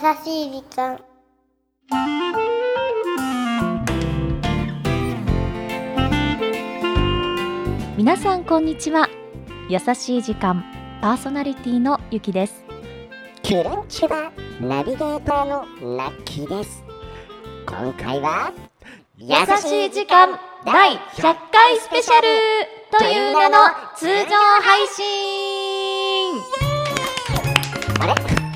しい時間。皆さんこんにちは。優しい時間パーソナリティのゆきです。キュレンチはナビゲーターのラッキーです。今回は優しい時間第100回スペシャルという名の通常配信。あれ？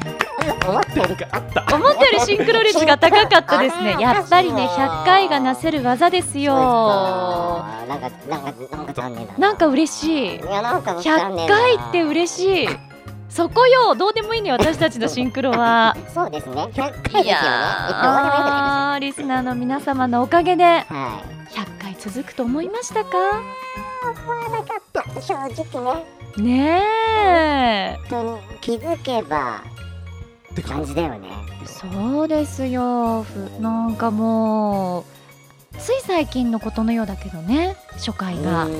思ったよりあった。思ったよりシンクロ率が高かったですね。やっぱりね100回がなせる技ですよ。なんかなんかなんか残念だな。んか嬉しい。いやなんか残100念だ回って嬉しい。そこよどうでもいいね私たちのシンクロは。そうですね。100回ですよね。リスナーの皆様のおかげではい。100回続くと思いましたか？思わなかった。正直ね。ねえ。本当に気づけばって感じだよね。そうですよ。ふなんかもうつい最近のことのようだけどね初回うがね。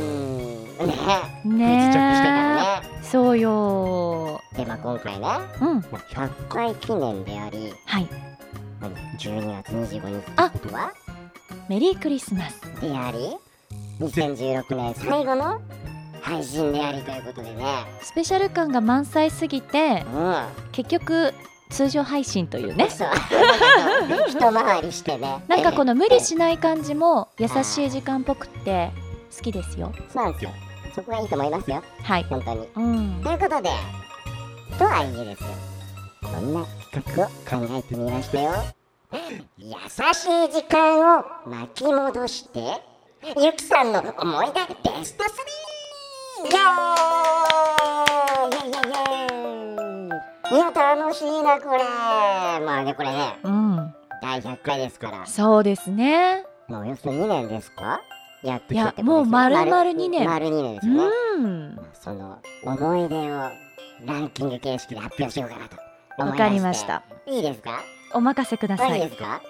ね。ね。そうよ。でまあ今回ねうん。100回記念でありはい。何？12月25日あは？メリークリスマス。であり2016年最後の配信でありということでね。スペシャル感が満載すぎてうん。結局通常配信というね。そう。一回りしてね。なんかこの無理しない感じも優しい時間っぽくって好きですよ。そうなんですよ。そこがいいと思いますよ。はい。本当に。うん。ということでとはいえですよ。こんな企画を考えてみましたよ。優しい時間を巻き戻してゆきさんの思い出ベスト 3! イエーイイエイイエイイエイいや楽しいなこれ。まあねこれねうん。第100回ですから。そうですね。もうおよそ2年ですか？やってきいやたってことですよもう丸々2年。丸2年ですうよね、ん。その思い出をランキング形式で発表しようかなとわかりました。いいですか？お任せください。いいですか？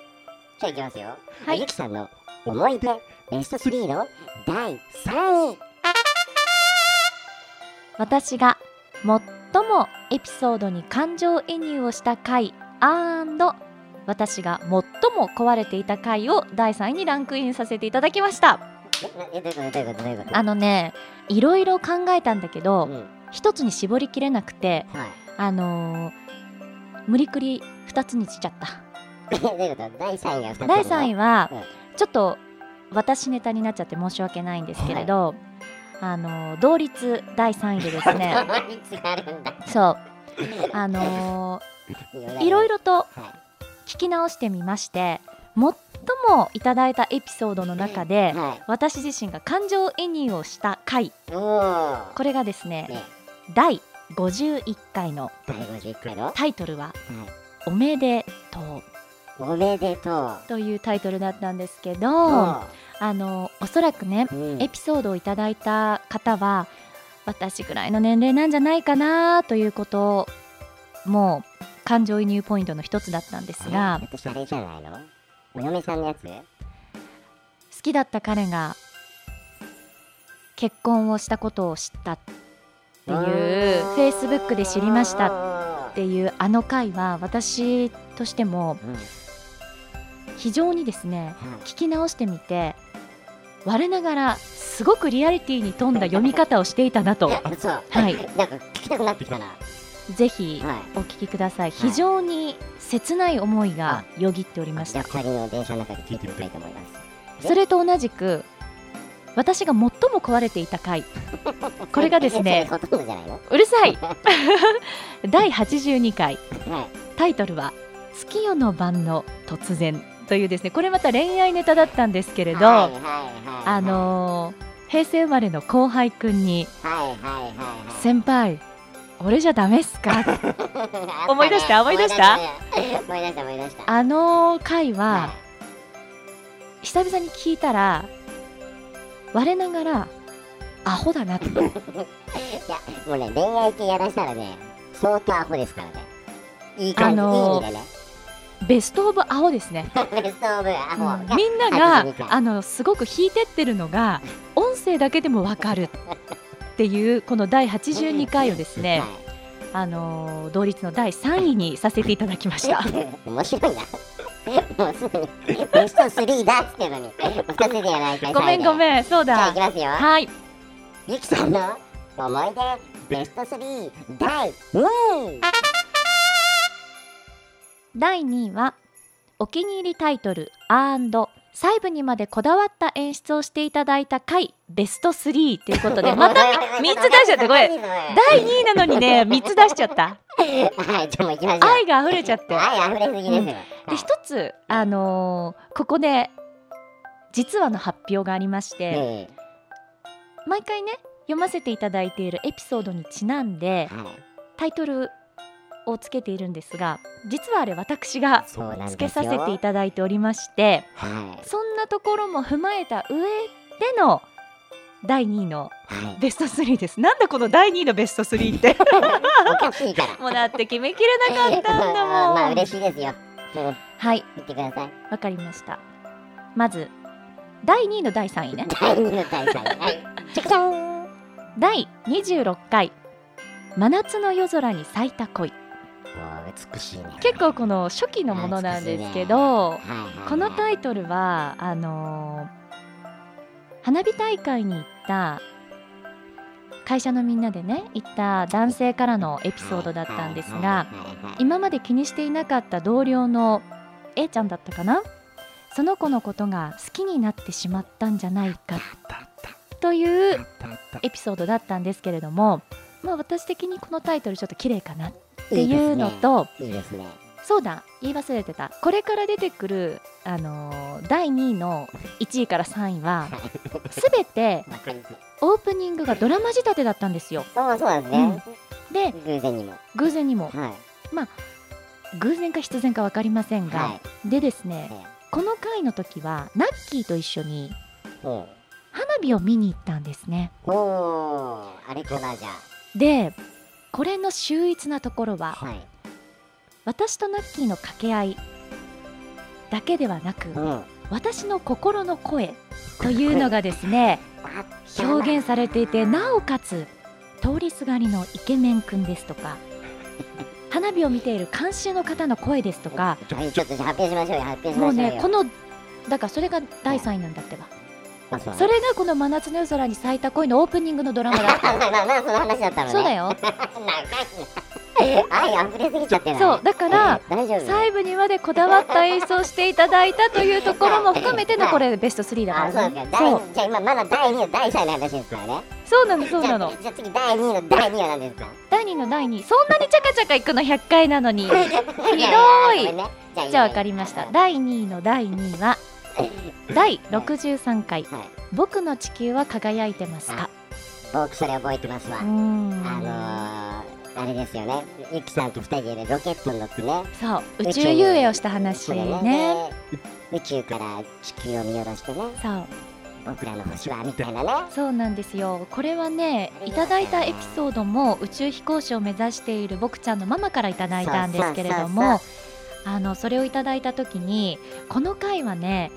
じゃあいきますよ、はい。ゆきさんの思い出ベスト3の第3位。私が最もエピソードに感情移入をした回私が最も壊れていた回を第3位にランクインさせていただきました。あのねいろいろ考えたんだけどうん。一つに絞りきれなくてはい。あのー無理くり2つにしちゃった。第3位が2つ第3位はうん。ちょっと私ネタになっちゃって申し訳ないんですけれど、あのー同率第3位でですね。そう。あのーいろいろとは聞き直してみまして最もいただいたエピソードの中いでは私自身が感情移入をした回。これがですねね。第51回の第51回の、はタイトルは「おめでとう。い、おめでとう」というタイトルだったんですけどおあ。のおそらくねうん。エピソードをいただいた方は私ぐらいの年齢なんじゃないかなということもう感情移入ポイントの一つだったんですが私あれじゃないの？お嫁さんのやつ？好きだった彼が結婚をしたことを知ったっていうフェイスブックで知りましたたっていうあの回は私としてもうん非常にですねは聞き直してみて我ながらすごくリアリティに富んだ読み方をしていたなと。はい。なんか聞きたくなってきたな。ぜひはい。お聞きください。非常に切ない思いがよぎっておりました。じゃあ二人の電車の中で聞いてみたいと思います。それと同じく私が最も壊れていた回。これがですねうるさい。第82回。はい。タイトルは「月夜の晩の突然」というですねこれまた恋愛ネタだったんですけれど、はい。はい。はい。あのー平成生まれの後輩くんにはい。はい。はい。はい「先輩俺じゃダメっすか? 」思い出した？思い出した？思い出した。思い出したあの回はは久々に聞いたら我ながらアホだなって。いやもうね恋愛系やらしたらね相当アホですからね。いい感じ、あのーいい意味でねベストオブアホですね ベストオブアホ、みんなが82回あのすごく引いてってるのが音声だけでもわかるっていうこの第82回をですねはいあのー同率の第3位にさせていただきました 面白いな。もうすぐにベスト3だっつってのに、2つでやないかい。ごめんごん。めんそうじゃあだいきますよ。はいゆきさんの思い出ベスト3第2位。第2位はお気に入りタイトル細部にまでこだわった演出をしていただいた回ベスト3ということで また3つ出しちゃってこれ 第2位なのにね3つ出しちゃったはい、じゃあ行きましょう。愛が溢れちゃって愛溢れすぎですよ。で一つあのーここで実はの発表がありまして、え毎回ね読ませていただいているエピソードにちなんで。タイトルをつけているんですが実はあれ私が。つけさせていただいておりましてはい。そんなところも踏まえた上での第2位のはい。ベスト3ですなんだこの第2位のベスト3って。もうだって決めきれなかったんだもん まあ嬉しいですよ。うんはい言ってください。わかりましたまず第2位の第3位ね第2の大会。はい。ちゃくちゃん。第26回真夏の夜空に咲いた恋美しいね。結構この初期のものなんですけど。このタイイトルはあのー花火大会に行った会社のみんなでね行った男性からのエピソードだったんですが今まで気にしていなかった同僚の A ちゃんだったかな？その子のことが好きになってしまったんじゃないか。というエピソードだったんですけれども、まあ、私的にこのタイトルちょっと綺麗かなっていうのといいですね。そうだ言い忘れてたこれから出てくる、あのー第2位の1位から3位は 全てわかります。オープニングがドラマ仕立てだったんですよそうそうですね。で偶然にも。偶然にもはい。偶然か必然か分かりませんが、はい。でですねえこの回の時はナッキーと一緒に花火を見に行ったんですねおー、あれかなじゃでこれの秀逸なところはあ。はい。私とナッキーの掛け合いだけではなくうん。私の心の声というのがですね表現されていてなおかつ通りすがりのイケメンくんですとか 花火を見ている監修の方の声ですとかもう。ねこのだからそれが第3位なんだってばまあそれがこの「真夏の夜空に咲いた恋」のオープニングのドラマだっ まあたその話だったのね。そうだよ。愛溢れすぎちゃって。そうだから。細部にまでこだわった演奏をしていただいたというところも含めてのこれ ベスト3だかあ、そうらね。そう。第じゃあ今まだ第2の第3の話ですからね。そうなのそうなの。じゃあ次第2の第2は何ですか？第2の第2そんなにチャカチャカいくの100回なのに。ひどい。じゃあ分かりました。第2位の第2位は 第63回はい。「僕の地球は輝いてますか?僕それ覚えてます」わ。うーんあのー、あれですよね。ゆきさんと二人でロケットに乗ってね。そう宇宙遊泳をした話ねで宇宙から地球を見下ろしてね。そう僕らの星はみたいなね。そうなんですよこれはねいただいたエピソードも宇宙飛行士を目指している僕ちゃんのママからいただいたんですけれどそうもあのそれをいただいた時にこの回はね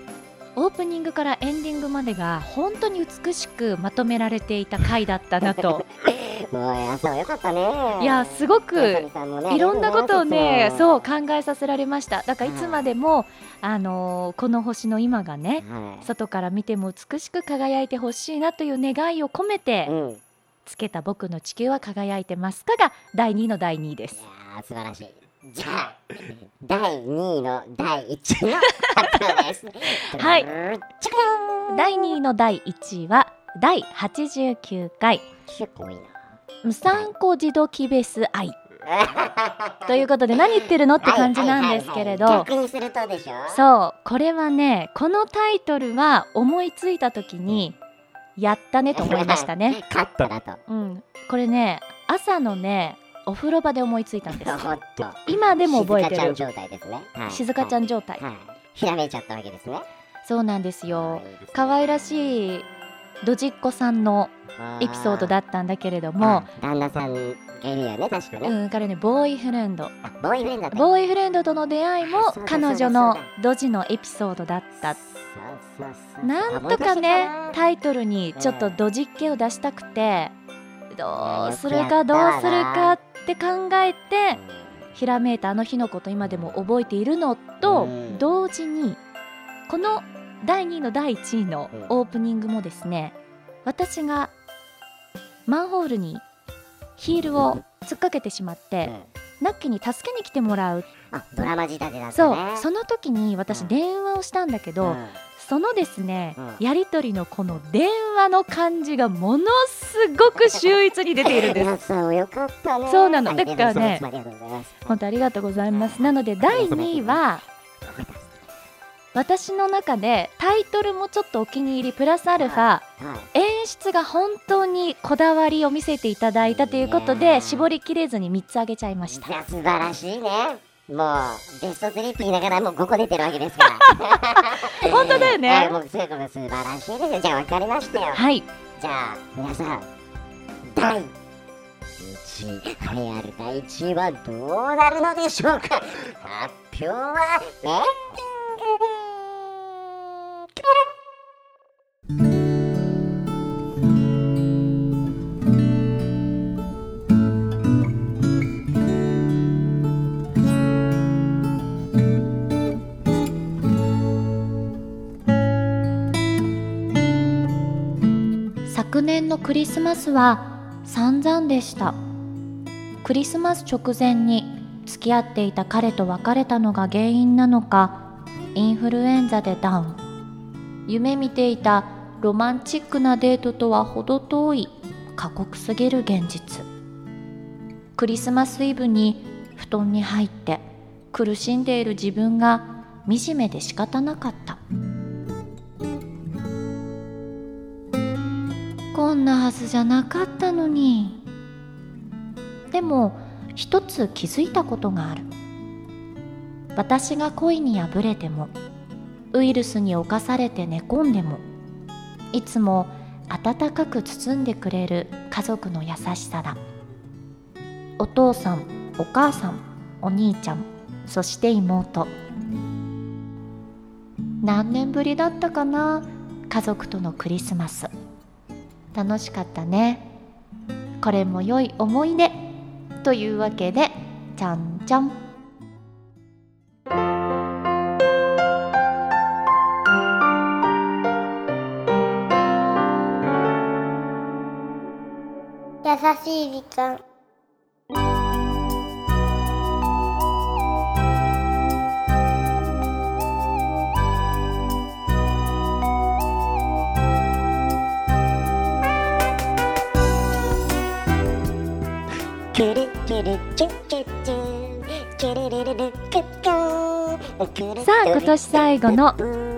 オープニングからエンディングまでが本当に美しくまとめられていた回だったなと もう朝はよかったね。いやすごくいろんなことをねう。そう考えさせられましただからいつまでも、あのーこの星の今がねはい。外から見ても美しく輝いてほしいなという願いを込めてうん。つけた僕の地球は輝いてますかが第2位の第2位でいすやー素晴らしい。じゃあ第2位の第1位の発表です。はい。第2位の第1位は第89回。結構いいな。「むさんこ自動キベス愛」ということで何言ってるのって感じなんですけれど。そう。これはねこのタイトルは思いついた時にやったねと思いましたね。カットだと。うん、これね朝のねお風呂場で思いついたんです。ほっと。今でも覚えてる。静香ちゃん状態ですね。はい。静香ちゃん状態。はい。ひらめいちゃったわけですね。そうなんですよ。可愛らしいドジっ子さんのエピソードだったんだけれども。旦那さんがいるよね確かね。うん彼ねボーイフレンド。あボーイフレンド。ボーイフレンドとの出会いも彼女のドジのエピソードだった。そうそうそうなんとかねタイトルにちょっとドジっ気を出したくて。どうするかどうするかっって考えてひらめいたあの日のこと今でも覚えているのとうん。同時にこの第2位の第1位のオープニングもですね私がマンホールにヒールを突っかけてしまってナッキーに助けに来てもらう。あドラマ仕立てだったそうねその時に私うん。電話をしたんだけど、うんそのですね、うやり取りのこの電話の感じがものすごく秀逸に出ているんです。皆さんよかったね。そうなの。はいだからね本当ありがとうございます。なので第2位は私の中でタイトルもちょっとお気に入りプラスアルファはい演出が本当にこだわりを見せていただいたということで絞りきれずに3つあげちゃいました。素晴らしいねもうベスト3って言いながらもう5個出てるわけですから。本当だよね。はいもうそういうこと素晴らしいですよ。じゃあ分かりましたよ。はい。じゃあ皆さん第1位栄えある第1位はどうなるのでしょうか？発表はエンディング昨年のクリスマスは散々でした。クリスマス直前に付き合っていた彼と別れたのが原因なのかインフルエンザでダウン。夢見ていたロマンチックなデートとは程遠い過酷すぎる現実。クリスマスイブに布団に入って苦しんでいる自分が惨めで仕方なかった。んなはずじゃなかったのに。でも一つ気づいたことがある。私が恋に破れてもウイルスに侵されて寝込んでもいつも温かく包んでくれる家族の優しさだ。お父さんお母さんお兄ちゃんそして妹。何年ぶりだったかな家族とのクリスマス。楽しかったね。これも良い思い出というわけでちゃんちゃん。優しい時間。今年最後の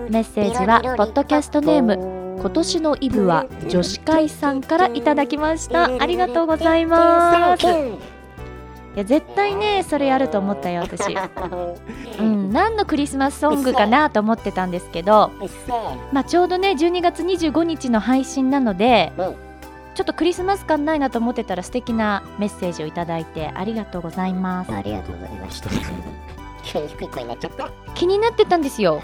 メッセージはポッドキャストネーム今年のイブは女子会さんからいただきました。ありがとうございます。いや絶対ねそれやると思ったよ私。うん何のクリスマスソングかなと思ってたんですけどまあちょうどね12月25日の配信なのでうんちょっとクリスマス感ないなと思ってたら素敵なメッセージをいただいてありがとうございます。ありがとうございました急に低い声になっちゃった気になってたんですよ。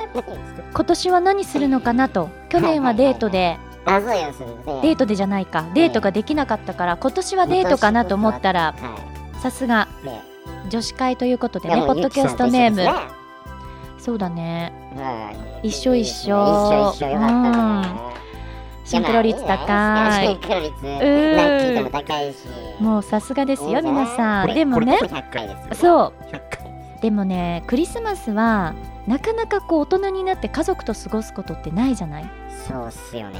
今年は何するのかなと。去年はデートで。あそうやするね。デートでじゃないか。デートができなかったから今年はデートかなと思ったらはさすが女子会ということでねポッドキャストネーム。そうだね。一緒一緒。一緒一緒よかったねシンクロ率高い。シンクロ率も高いし。もうさすがですよ皆さん。でもね。そ100回ですよ。そう。100回。でもねクリスマスはなかなかこう大人になって家族と過ごすことってないじゃない？そうっすよね。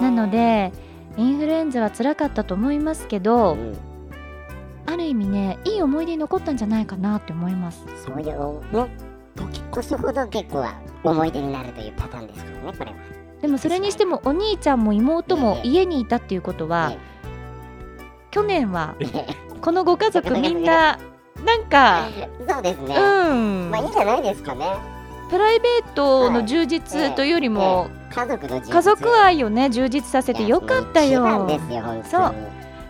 なのでインフルエンザは辛かったと思いますけどうん。ある意味ねいい思い出に残ったんじゃないかなって思います。そういうね時こそほど結構は思い出になるというパターンですからねこれは。でもそれにしてもお兄ちゃんも妹も家にいたっていうことはね去年はねこのご家族みんななんかそうですね、うん。まあいいんじゃないですかね。プライベートの充実というよりも家族の家族愛をね充実させてよかったよ。そう。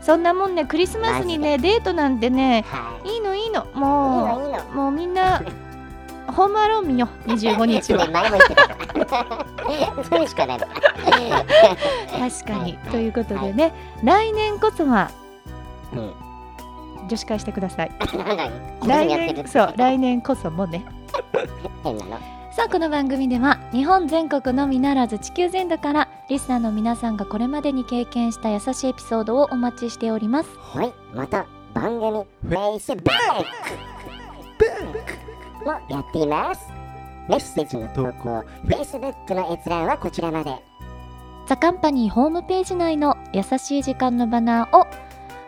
そんなもんねクリスマスにねデートなんてねはい。いのいいの。いいものいいの。うもうみんな ホームアローン見よう。25日は。ね前も言ってたそれしかない。の確かにということでね。来年こそはうん。女子会してください。来年そう来年こそもね。さあこの番組では日本全国のみならず地球全土からリスナーの皆さんがこれまでに経験した優しいエピソードをお待ちしております。はい。また番組 Facebook もやっています。メッセージの投稿 Facebook の閲覧はこちらまで。ザカンパニーホームページ内の優しい時間のバナーを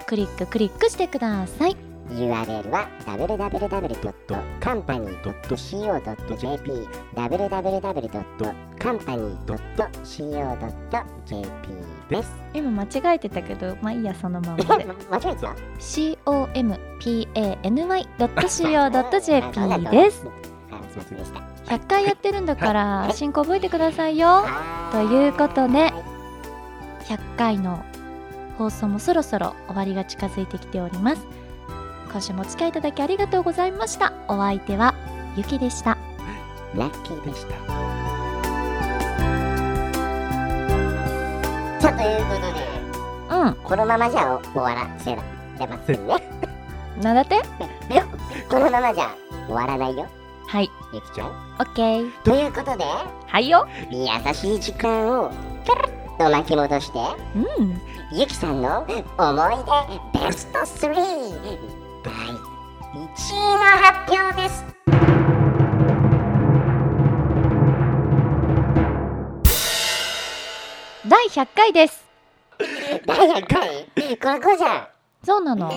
クリッククリックしてください。URL は www.company.co.jp www.company.co.jp です。今間違えてたけどまあいいやそのままで。間違えてた company.co.jp です。はいすいませんでした。100回やってるんだからはい。進行覚えてくださいよ。ということで100回の放送もそろそろ終わりが近づいてきております今週もお付き合いいただきありがとうございました。お相手はゆきでした。ラッキーでした。さあということでうん。このままじゃ終わらせられませんね。なんだって？このままじゃ終わらないよ。はい。ゆきちゃん。オッケー。ということではいよ。優しい時間をキャラッと巻き戻してうん。ゆきさんの思い出ベスト3第1位の発表です。第100回です。第1回？これこうじゃそうなの。んは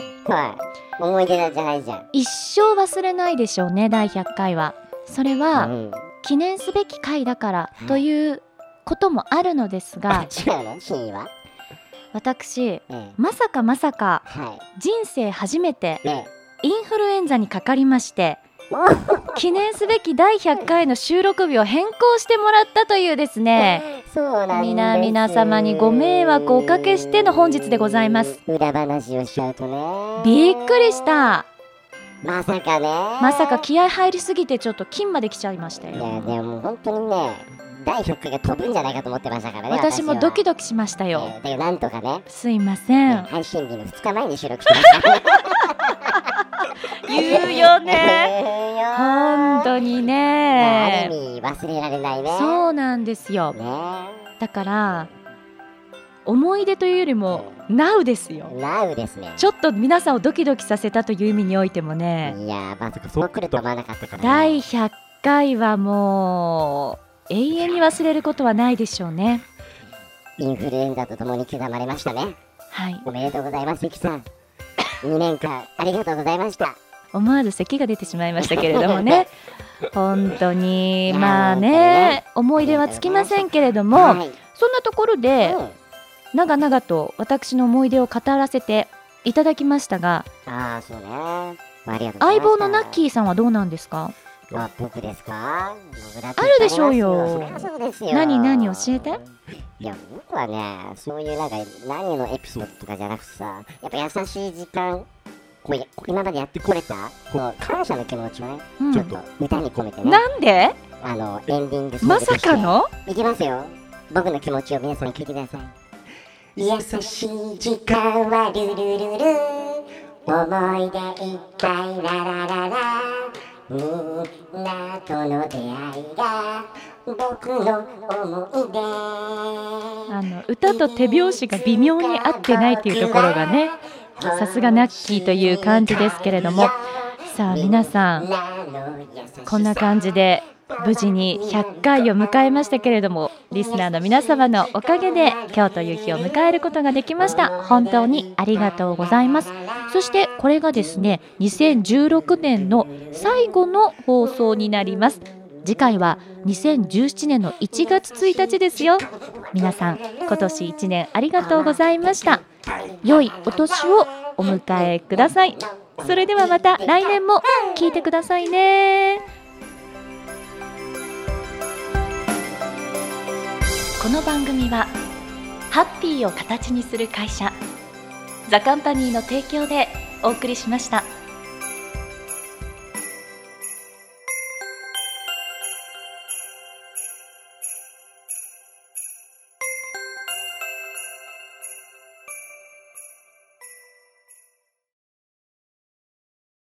い。思い出じゃないじゃん。一生忘れないでしょうね第100回は。それはうん。記念すべき回だからということもあるのです あが違うの？真意は？私ええまさかまさかは人生初めていねインフルエンザにかかりましてお 記念すべき第100回の収録日を変更してもらったというですね。そうなんです。皆皆様にご迷惑をおかけしての本日でございます。裏話をしちゃうとね。びっくりした。まさかね。まさか気合入りすぎてちょっと金まで来ちゃいましたいやよでも本当にね第100回が飛ぶんじゃないかと思ってましたからね私もドキドドキしましたよ。だけどなんとかね。すいません。配信日の2日前に収録してましたよね。本当にね。忘れられないね。そうなんですよ。ね。だから思い出というよりも Now ですよ。ナウですね。ちょっと皆さんをドキドキさせたという意味においてもね。いやまさかそう来ると思わなかったから、ね、第100回はもう永遠に忘れることはないでしょうね。インフルエンザとともに刻まれましたね。はい。おめでとうございますゆきさん。2年間ありがとうございました思わず咳が出てしまいましたけれどもね。本当に。まあねね思い出はつきませんけれども、はい。そんなところでうん長々と私の思い出を語らせていただきましたがああそうね。相棒のナッキーさんはどうなんですか？あ僕ですか？あるでしょうよ。何何教えて？いや僕はねそういうなんか何のエピソードとかじゃなくてさやっぱ優しい時間こうや今までやってこれたこの感謝の気持ちをね、うん。ちょっと歌に込めてね。なんで？あのエンディングまさかの？いきますよ。僕の気持ちを皆さん聞いてください。優しい時間はルルルル思い出いっぱいララララ。みんなとの出会いが僕の思い出。あの歌と手拍子が微妙に合ってないっていうところがねさすがナッキーという感じですけれども。さあ皆さんこんな感じで無事に100回を迎えましたけれどもリスナーの皆様のおかげで今日という日を迎えることができました。本当にありがとうございます。そしてこれがですね2016年の最後の放送になります。次回は2017年の1月1日ですよ。皆さん今年1年ありがとうございました。良いお年をお迎えくださいそれではまた来年も聞いてくださいねこの番組はハッピーを形にする会社ザカンパニーの提供でお送りしました。